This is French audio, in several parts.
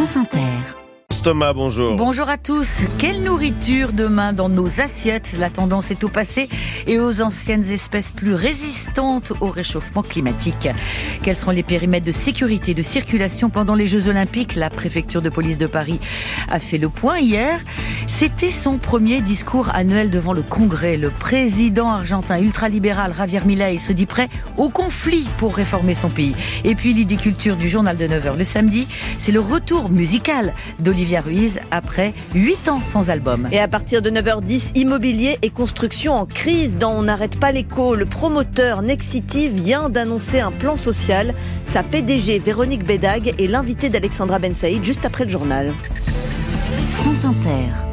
France Inter. Thomas, bonjour. Bonjour à tous. Quelle nourriture demain dans nos assiettes? La tendance est au passé et aux anciennes espèces plus résistantes au réchauffement climatique. Quels seront les périmètres de sécurité de circulation pendant les Jeux Olympiques? La préfecture de police de Paris a fait le point hier. C'était son premier discours annuel devant le Congrès. Le président argentin ultralibéral Javier Milei se dit prêt au conflit pour réformer son pays. Et puis l'idée culture du journal de 9h le samedi, c'est le retour musical d'Olivier Ruiz après 8 ans sans album. Et à partir de 9h10, immobilier et construction en crise dans On n'arrête pas l'écho. Le promoteur Nexity vient d'annoncer un plan social. Sa PDG Véronique Bédag est l'invitée d'Alexandra Ben Saïd juste après le journal. France Inter.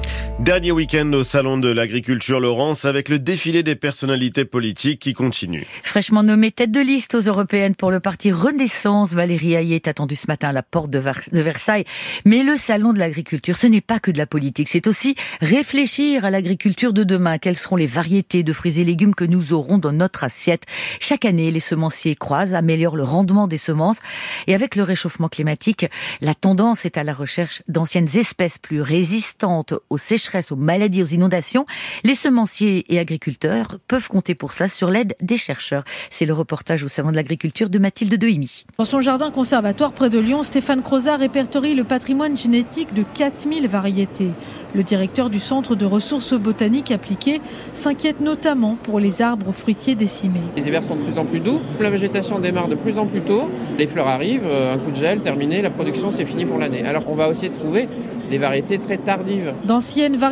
Dernier week-end au Salon de l'Agriculture Laurence avec le défilé des personnalités politiques qui continue. Fraîchement nommée tête de liste aux européennes pour le parti Renaissance, Valérie Hayé est attendue ce matin à la porte de, Versailles. Mais le Salon de l'Agriculture, ce n'est pas que de la politique, c'est aussi réfléchir à l'agriculture de demain. Quelles seront les variétés de fruits et légumes que nous aurons dans notre assiette? Chaque année, les semenciers croisent, améliorent le rendement des semences. Et avec le réchauffement climatique, la tendance est à la recherche d'anciennes espèces plus résistantes aux sécheresses aux maladies, aux inondations, les semenciers et agriculteurs peuvent compter pour cela sur l'aide des chercheurs. C'est le reportage au Salon de l'Agriculture de Mathilde Dehimi. Dans son jardin conservatoire près de Lyon, Stéphane Crozat répertorie le patrimoine génétique de 4000 variétés. Le directeur du Centre de ressources botaniques appliquées s'inquiète notamment pour les arbres fruitiers décimés. Les hivers sont de plus en plus doux, la végétation démarre de plus en plus tôt, les fleurs arrivent, euh, un coup de gel terminé, la production c'est fini pour l'année. Alors on va aussi trouver des variétés très tardives. D'anciennes variétés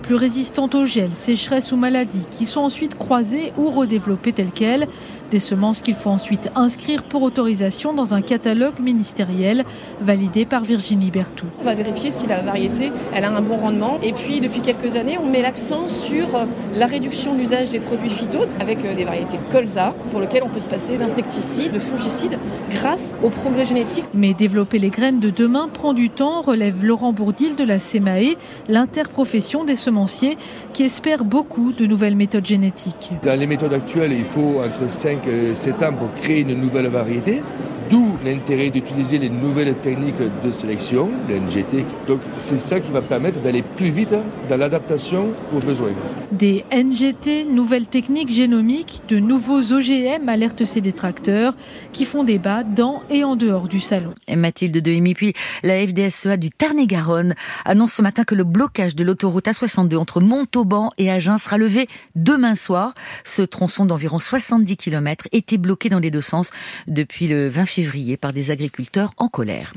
plus résistantes au gel, sécheresse ou maladies qui sont ensuite croisées ou redéveloppées telles quelles. Des semences qu'il faut ensuite inscrire pour autorisation dans un catalogue ministériel validé par Virginie Bertou. On va vérifier si la variété elle a un bon rendement. Et puis depuis quelques années, on met l'accent sur euh, la réduction de l'usage des produits phyto avec euh, des variétés de colza pour lesquelles on peut se passer d'insecticides, de fongicides grâce au progrès génétique. Mais développer les graines de demain prend du temps, relève Laurent Bourdil de la CEMAE, l'interprofession des semenciers qui espère beaucoup de nouvelles méthodes génétiques. Dans les méthodes actuelles, il faut entre 5 c'est ans pour créer une nouvelle variété. D'où l'intérêt d'utiliser les nouvelles techniques de sélection, le NGT. Donc c'est ça qui va permettre d'aller plus vite dans l'adaptation aux besoins. Des NGT, nouvelles techniques génomiques, de nouveaux OGM, alertent ces détracteurs qui font débat dans et en dehors du salon. Et Mathilde Dehimi, puis la FDSEA du Tarn-et-Garonne annonce ce matin que le blocage de l'autoroute A62 entre Montauban et Agen sera levé demain soir. Ce tronçon d'environ 70 km était bloqué dans les deux sens depuis le 20 février par des agriculteurs en colère.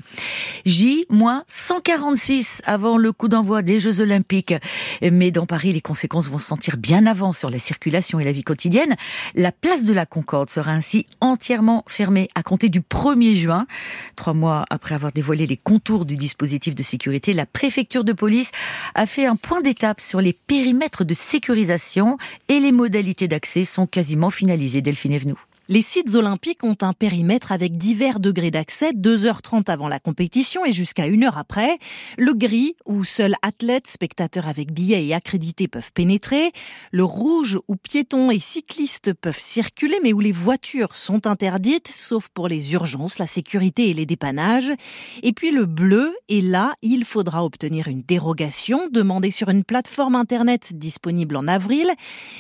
J-146 avant le coup d'envoi des Jeux Olympiques. Mais dans Paris, les conséquences vont se sentir bien avant sur la circulation et la vie quotidienne. La place de la Concorde sera ainsi entièrement fermée à compter du 1er juin. Trois mois après avoir dévoilé les contours du dispositif de sécurité, la préfecture de police a fait un point d'étape sur les périmètres de sécurisation et les modalités d'accès sont quasiment finalisées. Delphine Evenou. Les sites olympiques ont un périmètre avec divers degrés d'accès, 2h30 avant la compétition et jusqu'à 1 heure après. Le gris, où seuls athlètes, spectateurs avec billets et accrédités peuvent pénétrer. Le rouge, où piétons et cyclistes peuvent circuler, mais où les voitures sont interdites, sauf pour les urgences, la sécurité et les dépannages. Et puis le bleu, et là, il faudra obtenir une dérogation demandée sur une plateforme internet disponible en avril.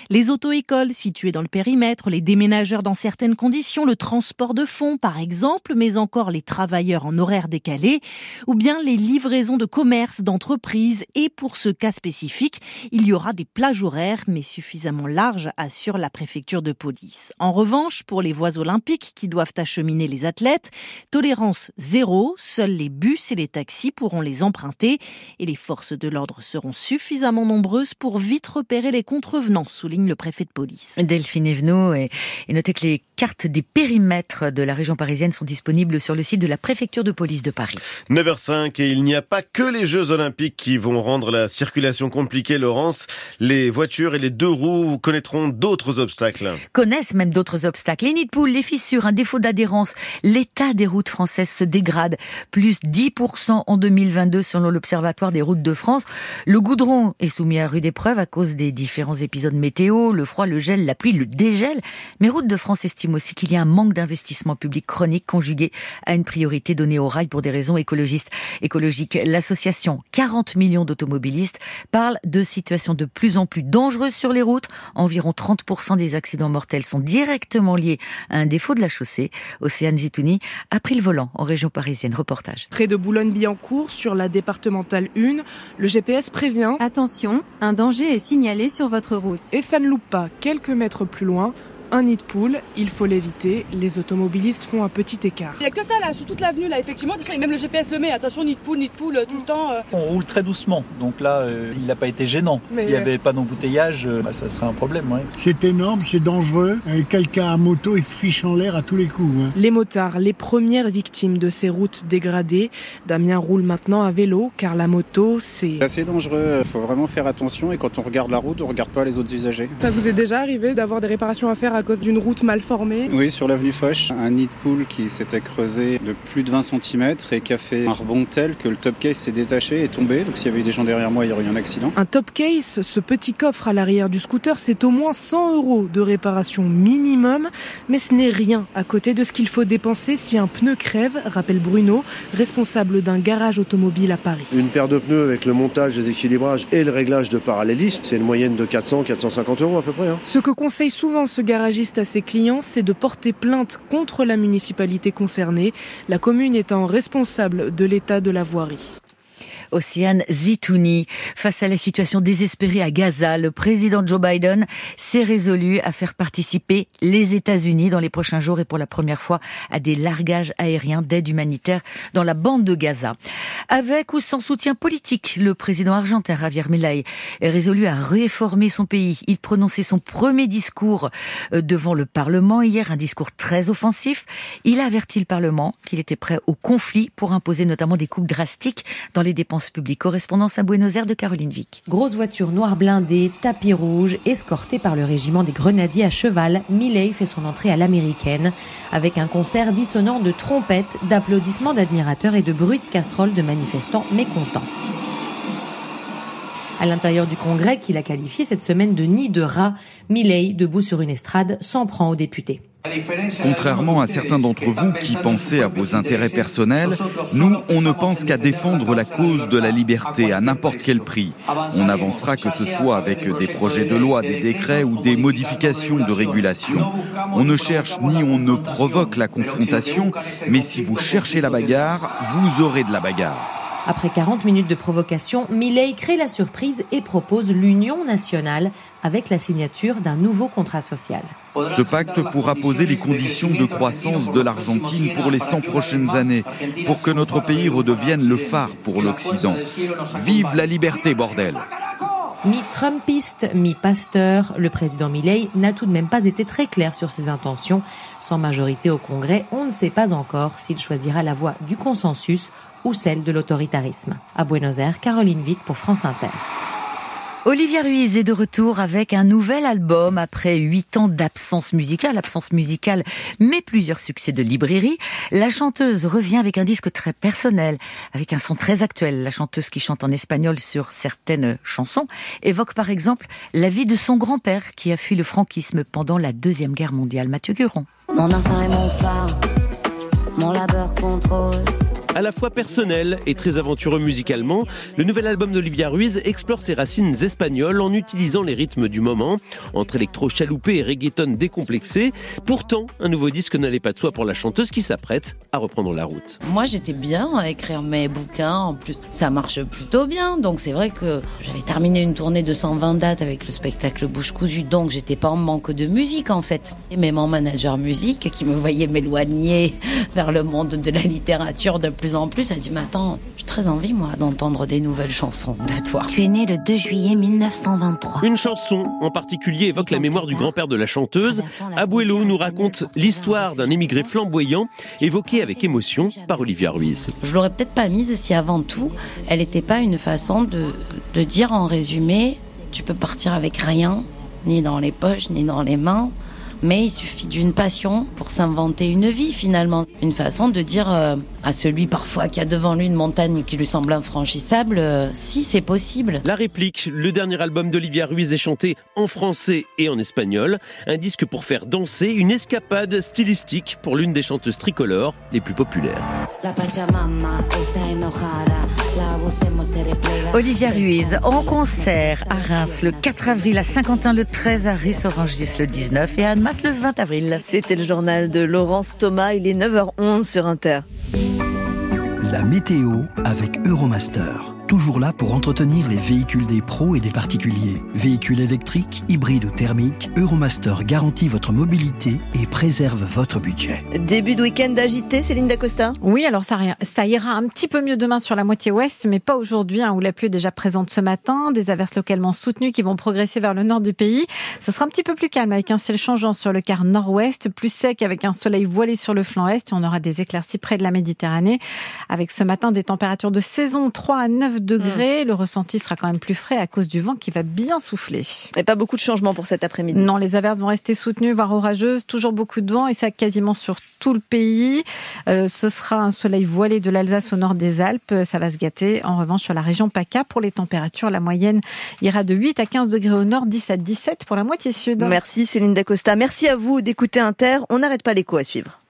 Les auto-écoles situées dans le périmètre, les déménageurs dans certains certaines conditions, le transport de fonds par exemple, mais encore les travailleurs en horaire décalé, ou bien les livraisons de commerce, d'entreprises. Et pour ce cas spécifique, il y aura des plages horaires, mais suffisamment larges, assure la préfecture de police. En revanche, pour les voies olympiques qui doivent acheminer les athlètes, tolérance zéro, seuls les bus et les taxis pourront les emprunter, et les forces de l'ordre seront suffisamment nombreuses pour vite repérer les contrevenants, souligne le préfet de police. Delphine et notez que les cartes des périmètres de la région parisienne sont disponibles sur le site de la préfecture de police de Paris. 9h05 et il n'y a pas que les Jeux Olympiques qui vont rendre la circulation compliquée, Laurence. Les voitures et les deux roues connaîtront d'autres obstacles. Connaissent même d'autres obstacles. Les nids de poules, les fissures, un défaut d'adhérence. L'état des routes françaises se dégrade. Plus 10% en 2022 selon l'Observatoire des routes de France. Le goudron est soumis à rude épreuve à cause des différents épisodes météo, le froid, le gel, la pluie, le dégel. Mais Routes de France estime estime aussi qu'il y a un manque d'investissement public chronique conjugué à une priorité donnée au rail pour des raisons écologistes. écologiques. L'association 40 millions d'automobilistes parle de situations de plus en plus dangereuses sur les routes. Environ 30% des accidents mortels sont directement liés à un défaut de la chaussée. Océane Zitouni a pris le volant en région parisienne. Reportage. Près de Boulogne-Billancourt, sur la départementale 1, le GPS prévient Attention, un danger est signalé sur votre route. Et ça ne loupe pas. Quelques mètres plus loin, un nid de poule, il faut l'éviter. Les automobilistes font un petit écart. Il n'y a que ça là, sur toute l'avenue là, effectivement. Et même le GPS le met. Attention, nid de poule, nid de poule, tout le temps. Euh. On roule très doucement, donc là, euh, il n'a pas été gênant. S'il n'y avait pas d'embouteillage, euh, bah, ça serait un problème. C'est énorme, c'est dangereux. Quelqu'un à moto, il se fiche en l'air à tous les coups. Hein. Les motards, les premières victimes de ces routes dégradées. Damien roule maintenant à vélo, car la moto, c'est. assez dangereux. Il faut vraiment faire attention. Et quand on regarde la route, on ne regarde pas les autres usagers. Ça vous est déjà arrivé d'avoir des réparations à faire à cause d'une route mal formée Oui, sur l'avenue Foch, un nid de poule qui s'était creusé de plus de 20 cm et qui a fait un rebond tel que le top case s'est détaché et tombé. Donc s'il y avait eu des gens derrière moi, il y aurait eu un accident. Un top case, ce petit coffre à l'arrière du scooter, c'est au moins 100 euros de réparation minimum, mais ce n'est rien à côté de ce qu'il faut dépenser si un pneu crève, rappelle Bruno, responsable d'un garage automobile à Paris. Une paire de pneus avec le montage des équilibrages et le réglage de parallélisme, c'est une moyenne de 400-450 euros à peu près. Hein. Ce que conseille souvent ce garagiste à ses clients, c'est de porter plainte contre la municipalité concernée, la commune étant responsable de l'état de la voirie. Océane Zitouni. Face à la situation désespérée à Gaza, le président Joe Biden s'est résolu à faire participer les États-Unis dans les prochains jours et pour la première fois à des largages aériens d'aide humanitaire dans la bande de Gaza. Avec ou sans soutien politique, le président argentin Javier Milei est résolu à réformer son pays. Il prononçait son premier discours euh, devant le Parlement hier, un discours très offensif. Il a averti le Parlement qu'il était prêt au conflit pour imposer notamment des coupes drastiques dans les dépenses public. Correspondance à Buenos Aires de Caroline Vic. Grosse voiture noire blindée, tapis rouge, escortée par le régiment des grenadiers à cheval, Milley fait son entrée à l'américaine avec un concert dissonant de trompettes, d'applaudissements d'admirateurs et de bruits de casseroles de manifestants mécontents. À l'intérieur du Congrès, qu'il a qualifié cette semaine de nid de rats, Milley, debout sur une estrade, s'en prend aux députés. Contrairement à certains d'entre vous qui pensaient à vos intérêts personnels, nous, on ne pense qu'à défendre la cause de la liberté à n'importe quel prix. On avancera que ce soit avec des projets de loi, des décrets ou des modifications de régulation. On ne cherche ni on ne provoque la confrontation, mais si vous cherchez la bagarre, vous aurez de la bagarre. Après 40 minutes de provocation, Milley crée la surprise et propose l'union nationale avec la signature d'un nouveau contrat social. Ce pacte pourra poser les conditions de croissance de l'Argentine pour les 100 prochaines années, pour que notre pays redevienne le phare pour l'Occident. Vive la liberté, bordel Mi-Trumpiste, mi-pasteur, le président Milley n'a tout de même pas été très clair sur ses intentions. Sans majorité au Congrès, on ne sait pas encore s'il choisira la voie du consensus ou celle de l'autoritarisme. À Buenos Aires, Caroline Vic pour France Inter. Olivia Ruiz est de retour avec un nouvel album après huit ans d'absence musicale, absence musicale, mais plusieurs succès de librairie. La chanteuse revient avec un disque très personnel, avec un son très actuel. La chanteuse qui chante en espagnol sur certaines chansons évoque par exemple la vie de son grand-père qui a fui le franquisme pendant la Deuxième Guerre mondiale. Mathieu Guron. Mon instinct mon phare, mon labeur contrôle à la fois personnel et très aventureux musicalement, le nouvel album d'Olivia Ruiz explore ses racines espagnoles en utilisant les rythmes du moment, entre électro chaloupé et reggaeton décomplexé. Pourtant, un nouveau disque n'allait pas de soi pour la chanteuse qui s'apprête à reprendre la route. Moi, j'étais bien à écrire mes bouquins. En plus, ça marche plutôt bien. Donc, c'est vrai que j'avais terminé une tournée de 120 dates avec le spectacle Bouche cousue. Donc, j'étais pas en manque de musique, en fait. Et même mon manager musique, qui me voyait m'éloigner vers le monde de la littérature de plus en plus, elle dit, mais attends, j'ai très envie, moi, d'entendre des nouvelles chansons de toi. Tu es né le 2 juillet 1923. Une chanson en particulier évoque la mémoire du grand-père de la chanteuse. Abuelo nous raconte l'histoire d'un émigré flamboyant, évoqué avec émotion par Olivia Ruiz. Je l'aurais peut-être pas mise si avant tout, elle n'était pas une façon de, de dire en résumé, tu peux partir avec rien, ni dans les poches, ni dans les mains Mais il suffit d'une passion pour s'inventer une vie finalement. Une façon de dire euh, à celui parfois qui a devant lui une montagne qui lui semble infranchissable, euh, si c'est possible. La réplique, le dernier album d'Olivia Ruiz est chanté en français et en espagnol. Un disque pour faire danser, une escapade stylistique pour l'une des chanteuses tricolores les plus populaires. Olivia Ruiz en concert à Reims le 4 avril, à Saint-Quentin le 13, à Ris-Orangis le 19 et à Annemasse le 20 avril. C'était le journal de Laurence Thomas, il est 9h11 sur Inter. La météo avec Euromaster toujours là pour entretenir les véhicules des pros et des particuliers. Véhicules électriques, hybrides ou thermiques, Euromaster garantit votre mobilité et préserve votre budget. Début de week-end agité, Céline Dacosta? Oui, alors ça, ça, ira un petit peu mieux demain sur la moitié ouest, mais pas aujourd'hui, hein, où la pluie est déjà présente ce matin. Des averses localement soutenues qui vont progresser vers le nord du pays. Ce sera un petit peu plus calme avec un ciel changeant sur le quart nord-ouest, plus sec avec un soleil voilé sur le flanc est et on aura des éclaircies près de la Méditerranée. Avec ce matin des températures de saison 3 à 9 degrés. Le ressenti sera quand même plus frais à cause du vent qui va bien souffler. Et pas beaucoup de changements pour cet après-midi. Non, les averses vont rester soutenues, voire orageuses. Toujours beaucoup de vent et ça quasiment sur tout le pays. Euh, ce sera un soleil voilé de l'Alsace au nord des Alpes. Ça va se gâter. En revanche, sur la région PACA, pour les températures, la moyenne ira de 8 à 15 degrés au nord, 10 à 17 pour la moitié sud. Merci Céline Dacosta. Merci à vous d'écouter Inter. On n'arrête pas l'écho à suivre.